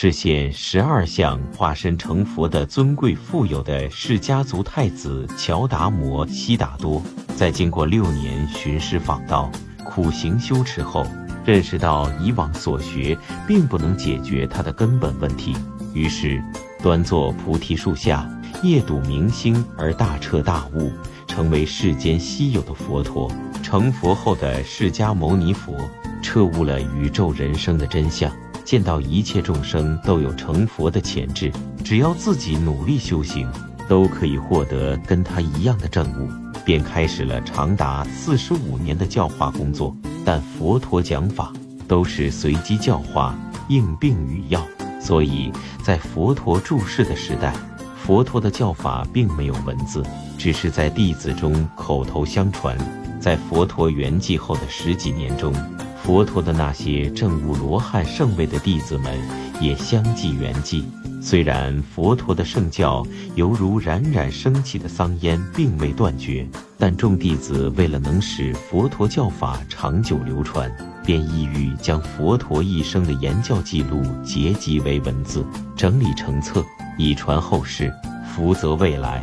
是现十二相化身成佛的尊贵富有的释迦族太子乔达摩悉达多，在经过六年寻师访道、苦行修持后，认识到以往所学并不能解决他的根本问题，于是端坐菩提树下，夜睹明星而大彻大悟，成为世间稀有的佛陀。成佛后的释迦牟尼佛，彻悟了宇宙人生的真相。见到一切众生都有成佛的潜质，只要自己努力修行，都可以获得跟他一样的证悟，便开始了长达四十五年的教化工作。但佛陀讲法都是随机教化，应病与药，所以在佛陀住世的时代，佛陀的教法并没有文字，只是在弟子中口头相传。在佛陀圆寂后的十几年中。佛陀的那些证悟罗汉圣位的弟子们也相继圆寂。虽然佛陀的圣教犹如冉冉升起的桑烟，并未断绝，但众弟子为了能使佛陀教法长久流传，便意欲将佛陀一生的言教记录结集为文字，整理成册，以传后世，福泽未来。